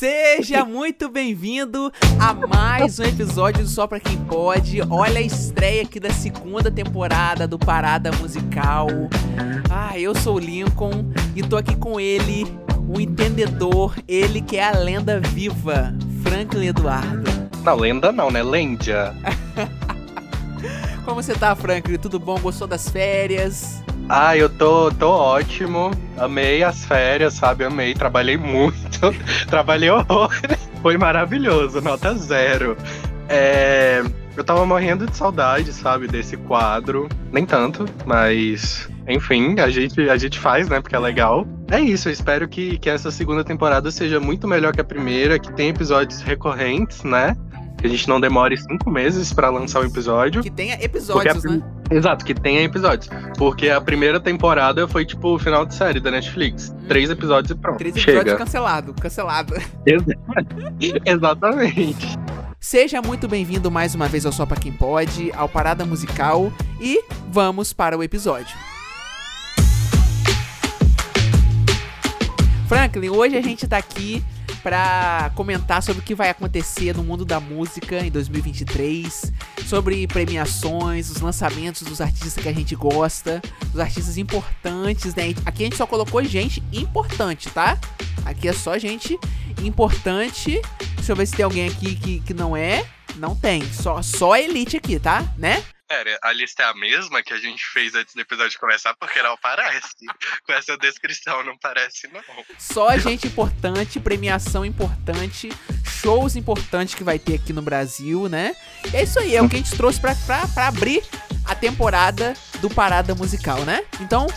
Seja muito bem-vindo a mais um episódio do Só Pra Quem Pode. Olha a estreia aqui da segunda temporada do Parada Musical. Ah, eu sou o Lincoln e tô aqui com ele, o entendedor, ele que é a lenda viva, Franklin Eduardo. Não, lenda não, né? Lendia. Como você tá, Franklin? Tudo bom? Gostou das férias? Ah, eu tô, tô ótimo. Amei as férias, sabe? Amei. Trabalhei muito. Trabalhei horror. Foi maravilhoso, nota zero. É, eu tava morrendo de saudade, sabe, desse quadro. Nem tanto, mas. Enfim, a gente, a gente faz, né? Porque é legal. É isso, eu espero que, que essa segunda temporada seja muito melhor que a primeira, que tenha episódios recorrentes, né? que a gente não demore cinco meses para lançar o um episódio. Que tenha episódios, a... né? Exato, que tenha episódios. Porque a primeira temporada foi tipo o final de série da Netflix. Hum. Três episódios e pronto. Três episódios Chega. cancelado, cancelado. Exatamente. Seja muito bem-vindo mais uma vez ao Só Pra Quem Pode, ao Parada Musical e vamos para o episódio. Franklin, hoje a gente tá aqui para comentar sobre o que vai acontecer no mundo da música em 2023, sobre premiações, os lançamentos dos artistas que a gente gosta, dos artistas importantes, né? Aqui a gente só colocou gente importante, tá? Aqui é só gente importante. Deixa eu ver se tem alguém aqui que, que não é. Não tem, só, só elite aqui, tá? Né? Pera, a lista é a mesma que a gente fez antes do episódio começar, porque não parece. Com essa descrição, não parece, não. Só gente importante, premiação importante, shows importantes que vai ter aqui no Brasil, né? E é isso aí, é o que a gente trouxe pra, pra, pra abrir a temporada do Parada Musical, né? Então,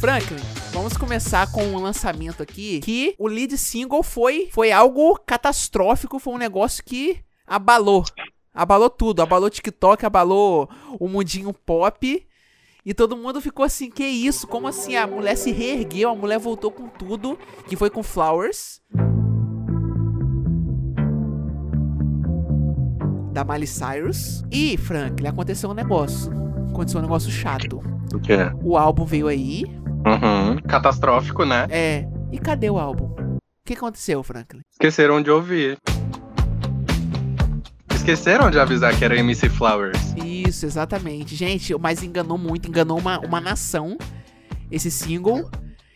Franklin, vamos começar com um lançamento aqui que o lead single foi, foi algo catastrófico, foi um negócio que abalou Abalou tudo, abalou o TikTok, abalou o mundinho pop. E todo mundo ficou assim, que isso? Como assim? A mulher se reergueu, a mulher voltou com tudo, que foi com Flowers. Da Miley Cyrus. E, Frank, aconteceu um negócio. Aconteceu um negócio chato. O quê? O álbum veio aí. Uhum. Catastrófico, né? É. E cadê o álbum? O que aconteceu, Franklin? Esqueceram de ouvir esqueceram de avisar que era MC Flowers. Isso, exatamente. Gente, mas enganou muito, enganou uma, uma nação esse single.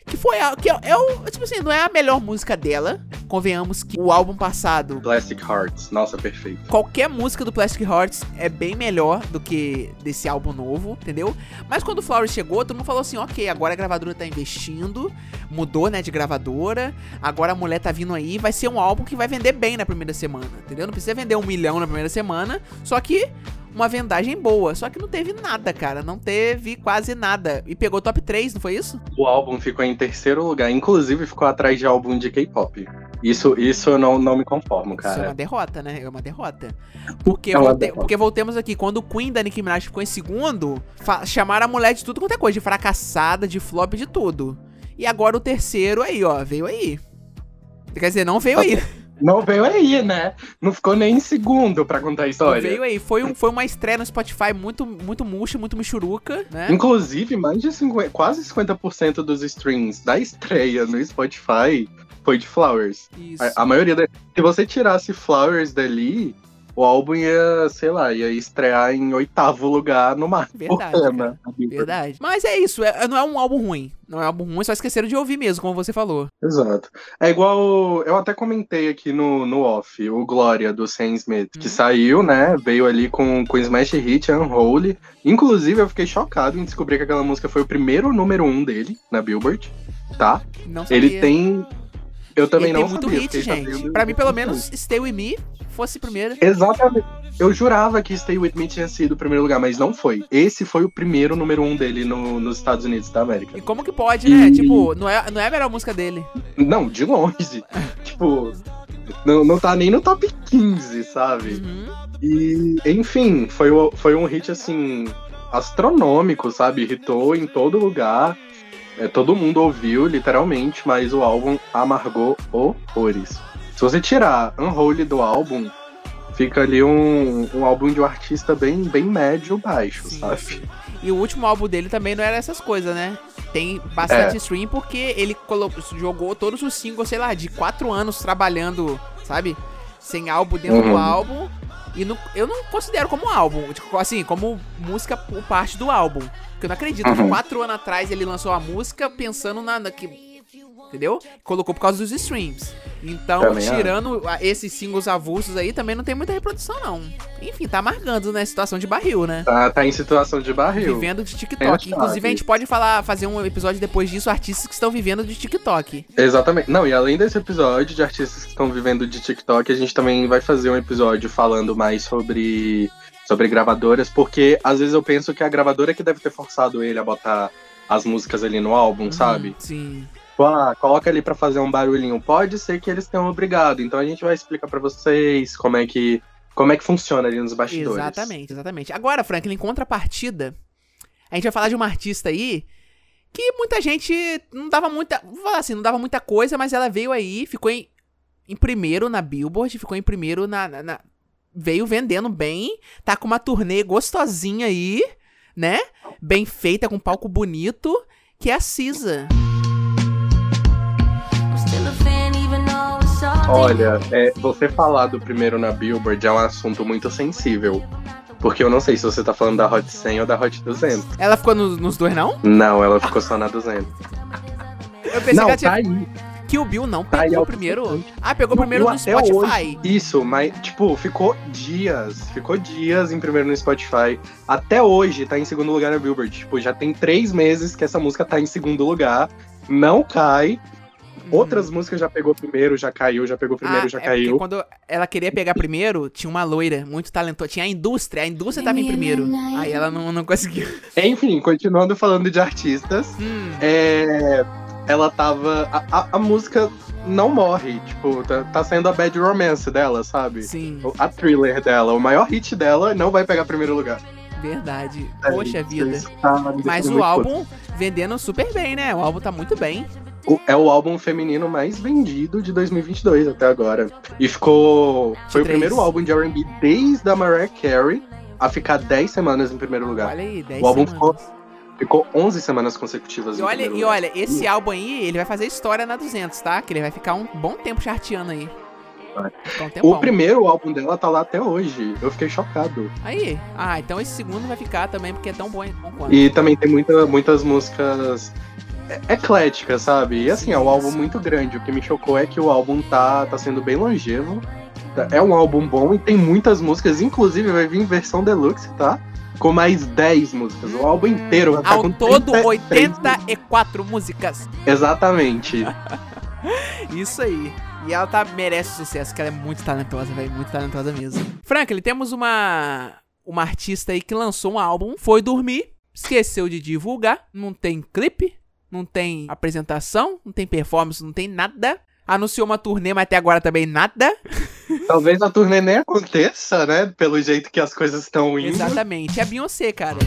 Que foi a, que é, é, o. Tipo assim, não é a melhor música dela. Convenhamos que o álbum passado. Plastic Hearts, nossa, perfeito. Qualquer música do Plastic Hearts é bem melhor do que desse álbum novo, entendeu? Mas quando o Flowers chegou, todo mundo falou assim: ok, agora a gravadora tá investindo, mudou, né, de gravadora. Agora a mulher tá vindo aí, vai ser um álbum que vai vender bem na primeira semana, entendeu? Não precisa vender um milhão na primeira semana, só que uma vendagem boa. Só que não teve nada, cara. Não teve quase nada. E pegou top 3, não foi isso? O álbum ficou em terceiro lugar. Inclusive ficou atrás de álbum de K-pop. Isso, isso eu não, não me conformo, cara. Isso é uma derrota, né? É uma derrota. Porque, é uma volte... derrota. porque voltemos aqui. Quando o Queen da Nicki Minaj ficou em segundo, chamaram a mulher de tudo quanto é coisa. De fracassada, de flop, de tudo. E agora o terceiro aí, ó. Veio aí. Quer dizer, não veio aí. Não veio aí, né? Não ficou nem em segundo pra contar a história. Não veio aí. Foi, um, foi uma estreia no Spotify muito, muito murcha, muito michuruca, né? Inclusive, mais de 50, quase 50% dos streams da estreia no Spotify foi de Flowers. Isso. A, a maioria da... Se você tirasse Flowers dali, o álbum ia, sei lá, ia estrear em oitavo lugar no mar. Verdade. Né? Verdade. Mas é isso, é, não é um álbum ruim. Não é um álbum ruim, só esqueceram de ouvir mesmo, como você falou. Exato. É igual. Eu até comentei aqui no, no off, o Glória do Sam Smith, que uhum. saiu, né? Veio ali com, com Smash Hit Unholy. Inclusive, eu fiquei chocado em descobrir que aquela música foi o primeiro número um dele na Billboard, tá? Não sabia. Ele tem. Eu também ele não tem muito sabia, hit, gente. Pra mim, pelo menos, Stay With Me fosse primeiro. Exatamente. Eu jurava que Stay With Me tinha sido o primeiro lugar, mas não foi. Esse foi o primeiro número um dele no, nos Estados Unidos da América. E como que pode, né? Tipo, não é, não é a melhor música dele. Não, de longe. tipo, não, não tá nem no top 15, sabe? Uhum. E, enfim, foi, foi um hit, assim, astronômico, sabe? Hitou em todo lugar. É, todo mundo ouviu, literalmente, mas o álbum amargou horrores. Se você tirar Unholy do álbum, fica ali um, um álbum de um artista bem, bem médio baixo, sim, sabe? Sim. E o último álbum dele também não era essas coisas, né? Tem bastante é. stream porque ele jogou todos os singles, sei lá, de quatro anos trabalhando sabe? Sem álbum dentro do Uhum. álbum. E não- eu não considero como álbum, tipo, assim, como música por parte do álbum. Porque eu não acredito que Uhum. quatro anos atrás ele lançou a música pensando na. na que, entendeu? Colocou por causa dos streams. Então, Também tirando a- esses singles avulsos aí, também não tem muita reprodução, não. Enfim, tá amargando, né? Situação de barril, né? Tá, tá em situação de barril. Vivendo de TikTok. É. Inclusive, a gente pode falar, fazer um episódio depois disso, artistas que estão vivendo de TikTok. Exatamente. Não, e além desse episódio de artistas que estão vivendo de TikTok, a gente também vai fazer um episódio falando mais sobre, sobre gravadoras, porque às vezes eu penso que a gravadora que deve ter forçado ele a botar as músicas ali no álbum, sabe? Hum, Sim. Tipo, ah, coloca ali pra fazer um barulhinho. Pode ser que eles tenham obrigado. Então a gente vai explicar pra vocês como é que como é que funciona ali nos bastidores. Exatamente, exatamente. Agora, Franklin, em contrapartida, a gente vai falar de uma artista aí que muita gente não dava muita. Vou falar assim, não dava muita coisa, mas ela veio aí, ficou em, em primeiro na Billboard, ficou em primeiro na, na- na- Veio vendendo bem, tá com uma turnê gostosinha aí, né? Bem feita, com palco bonito, que é a Cisa. Olha, é, você falar do primeiro na Billboard é um assunto muito sensível. Porque eu não sei se você tá falando da Hot 100 ou da Hot 200. Ela ficou no- nos dois, não? Não, ela ficou só na 200. Eu pensei não, que ela tinha. tá aí. Que o Bill não Tá aí pegou primeiro. Ah, pegou primeiro Não, no até Spotify. hoje. Isso, mas, tipo, ficou dias. Ficou dias em primeiro no Spotify. Até hoje tá em segundo lugar na Billboard. Tipo, já tem três meses que essa música tá em segundo lugar. Não cai. Outras músicas já pegou primeiro, já caiu, já pegou primeiro, Uhum. Ah, já é caiu. quando ela queria pegar primeiro, tinha uma loira muito talentosa. Tinha a indústria, a indústria tava em primeiro. Aí ela não, não conseguiu. Enfim, continuando falando de artistas. Hum, É, ela tava. A, a- a música não morre. Tipo, tá, tá sendo a bad romance dela, sabe? sim, A thriller dela. O maior hit dela não vai pegar primeiro lugar. verdade. É, Poxa isso- vida. tá Mas o álbum vendendo super bem, né? O álbum tá muito bem. É o álbum feminino mais vendido de 2022 até agora. E ficou. Foi o primeiro álbum de RB desde a Mariah Carey a ficar 10 semanas em primeiro lugar. Olha aí, 10 O álbum semanas. Ficou 11 semanas consecutivas E em olha, e lugar. olha, esse álbum aí, ele vai fazer história na 200, tá? Que ele vai ficar um bom tempo charteando aí. Um. O primeiro álbum dela tá lá até hoje. Eu fiquei chocado. Aí. Ah, então esse segundo vai ficar também, porque é tão bom, bom quanto. E também tem muita, muitas músicas é- ecléticas, sabe? E assim, é um álbum muito grande. O que me chocou é que o álbum tá, tá sendo bem longevo. É um álbum bom e tem muitas músicas. Inclusive, vai vir versão deluxe, tá? Com mais 10 músicas. O álbum inteiro vai ficar Ao com todo, 33 84 músicas. Exatamente. Isso aí. E ela tá, merece sucesso, que ela é muito talentosa, velho. Muito talentosa mesmo. Franklin, temos uma, uma artista aí que lançou um álbum, foi dormir, esqueceu de divulgar, não tem clipe, não tem apresentação, não tem performance, não tem nada. Anunciou uma turnê, mas até agora também nada. Talvez a turnê nem aconteça, né? Pelo jeito que as coisas estão indo. Exatamente. É a Beyoncé, cara.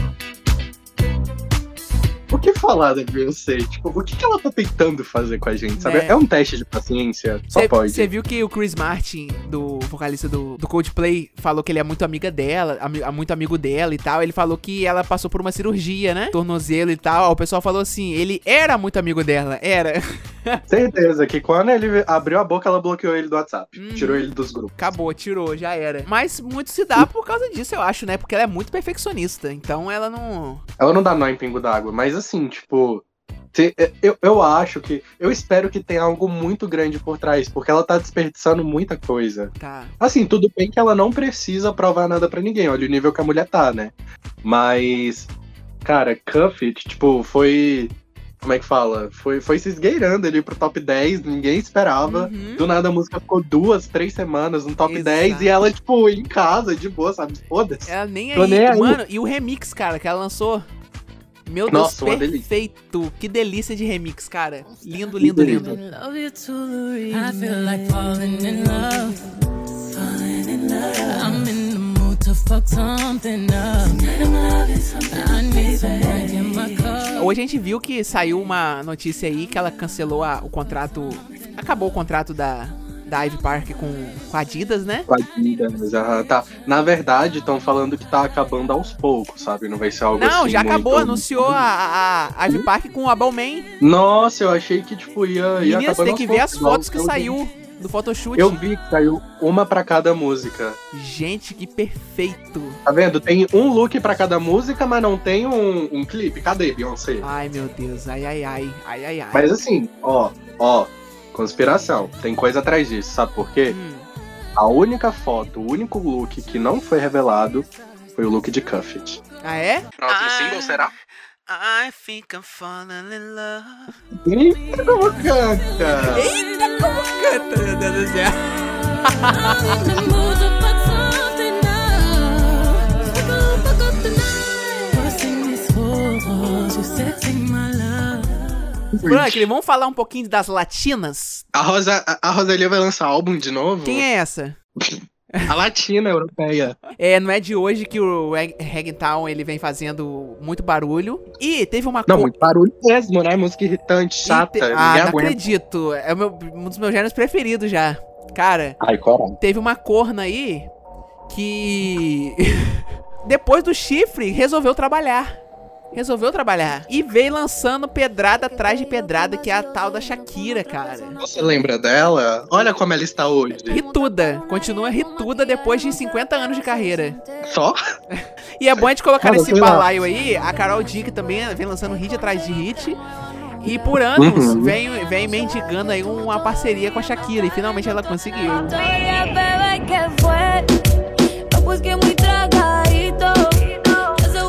O que falar da Beyoncé? Tipo, o que, que ela tá tentando fazer com a gente, sabe? Né? É um teste de paciência. Só pode. Você viu que o Chris Martin, do vocalista do, do Coldplay, falou que ele é muito amiga dela, ami- muito amigo dela e tal. Ele falou que ela passou por uma cirurgia, né? Tornozelo e tal. O pessoal falou assim, ele era muito amigo dela, era. Certeza que quando ele abriu a boca, ela bloqueou ele do WhatsApp. Hum. Tirou ele dos grupos. Acabou, tirou, já era. Mas muito se dá por causa disso, eu acho, né? Porque ela é muito perfeccionista. Então ela não. Ela não dá nó em pingo d'água, mas assim, tipo. se- eu, eu acho que. Eu espero que tenha algo muito grande por trás, porque ela tá desperdiçando muita coisa. Tá. Assim, tudo bem que ela não precisa provar nada pra ninguém, olha o nível que a mulher tá, né? Mas. Cara, Cuff It, tipo, foi. Como é que fala? Foi, foi se esgueirando ali pro top 10, ninguém esperava. Uhum. Do nada a música ficou duas, três semanas no top Exato. 10 e ela, tipo, em casa, de boa, sabe? Foda-se. Ela nem Tô aí. nem aí. Mano, e o remix, cara, que ela lançou. Meu Deus, Nossa, uma delícia. perfeito. Que delícia de remix, cara. Lindo, lindo, lindo. Hoje a gente viu que saiu uma notícia aí que ela cancelou a- o contrato. Acabou o contrato da, da Ivy Park com, com a Adidas, né? Com a Adidas, aham, tá. Na verdade, estão falando que tá acabando aos poucos, sabe? Não vai ser algo Não, assim já acabou, muito- anunciou a, a, Ivy Park com a Balmain. Nossa, eu achei que, tipo, ia, ia Meninas, acabando tem que ver as poucos, fotos que o saiu do photoshoot. Eu vi que saiu uma pra cada música. Gente, que perfeito. Tá vendo? Tem um look pra cada música, mas não tem um, um clipe. Cadê, Beyoncé? Ai, meu Deus. Ai, ai, ai. Ai, ai, ai. Mas assim, ó, ó, conspiração. Tem coisa atrás disso, sabe por quê? Hum, A única foto, o único look que não foi revelado foi o look de Cuffit. Ah, é? Próximo single será? I think I'm falling in love. Eita, como canta! Eita, como canta, meu Deus do céu. Crossing these horrors, you sexing my love. Franklin, vamos falar um pouquinho das latinas? A, Rosa, a- a Rosalia vai lançar álbum de novo? Quem é essa? A latina europeia. É, não é de hoje que o Rag- Ragtown ele vem fazendo muito barulho. E teve uma Não, co- muito barulho mesmo, né? Música irritante, chata. te- Ah, não aguenta. acredito. É o meu- um dos meus gêneros preferidos já. Cara, Ai, coragem. teve uma corna aí que depois do chifre resolveu trabalhar. Resolveu trabalhar. E veio lançando pedrada atrás de pedrada, que é a tal da Shakira, cara. Você lembra dela? Olha como ela está hoje. Rituda. Continua rituda depois de 50 anos de carreira. Só? E é bom a gente colocar nesse balaio aí a Carol D, que também vem lançando hit atrás de hit. E por anos Uhum. vem, vem mendigando aí uma parceria com a Shakira. E finalmente ela conseguiu.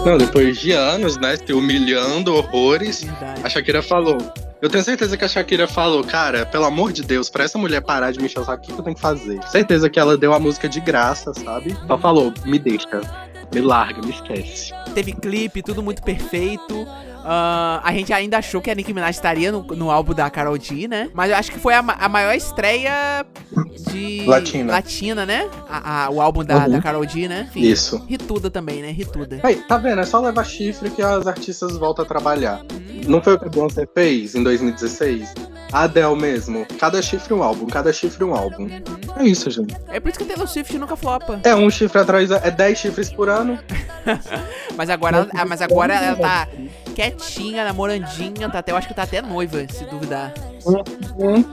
Não, depois de anos, né? Se humilhando horrores, Verdade. a Shakira falou. Eu tenho certeza que a Shakira falou, cara, pelo amor de Deus, pra essa mulher parar de me encher o saco, o que eu tenho que fazer? Certeza que ela deu a música de graça, sabe? Só falou, me deixa, me larga, me esquece. Teve clipe, tudo muito perfeito. Ah, a gente ainda achou que a Nicki Minaj estaria no, no álbum da Carol D, né? Mas eu acho que foi a, a maior estreia de. Latina. Latina, né? A- a- o álbum da, Uhum. da Carol D, né? Enfim, Isso. Rituda também, né? Rituda. Aí, tá vendo? É só levar chifre que as artistas voltam a trabalhar. Não foi o que a Beyoncé fez em 2016? A Adele mesmo. Cada chifre um álbum, cada chifre um álbum. É isso, gente. É por isso que a Taylor Swift nunca flopa. É um chifre atrás, é 10 chifres por ano. Mas agora, ah, mas agora ela tá quietinha, namorandinha, tá até, eu acho que tá até noiva, se duvidar. Hum.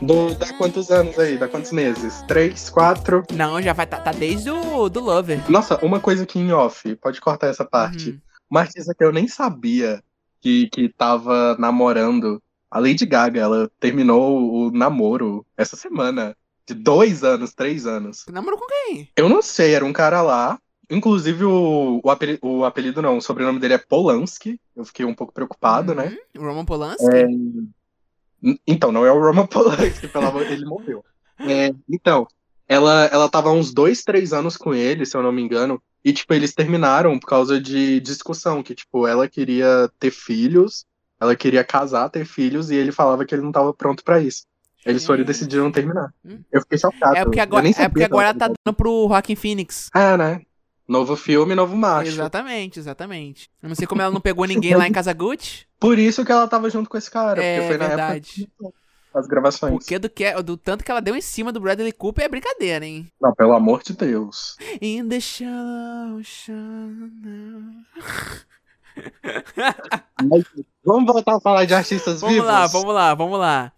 Do, dá quantos anos aí? Dá quantos meses? Três, quatro? Não, já vai tá, tá desde o do Lover. Nossa, uma coisa aqui em off, pode cortar essa parte. Uhum. Uma artista que eu nem sabia que, que tava namorando. A Lady Gaga, ela terminou o namoro essa semana. De dois anos, três anos. Namorou com quem? Eu não sei, era um cara lá. Inclusive, o, o, apelido, o apelido não, o sobrenome dele é Polanski. Eu fiquei um pouco preocupado, né? Uhum. Roman Polanski? É, Então, não é o Roman Polanski, pelo amor ele morreu. É, então, ela, ela tava uns dois, três anos com ele, se eu não me engano, e, tipo, eles terminaram por causa de discussão, que, tipo, ela queria ter filhos, ela queria casar, ter filhos, e ele falava que ele não tava pronto pra isso. Eles foram e decidiram terminar. Hum. Eu fiquei chocado. É porque agora, é porque que ela agora tá dando pro Rockin' Phoenix. É, né? Novo filme, novo macho. Exatamente, exatamente. Eu não sei como ela não pegou ninguém lá em Kazaguchi. Por isso que ela tava junto com esse cara, É porque foi na verdade. época das gravações. Porque do, que, do tanto que ela deu em cima do Bradley Cooper é brincadeira, hein? Não, pelo amor de Deus. In the shallow. Mas vamos voltar a falar de artistas Vamos vivos? lá, vamos lá, vamos lá.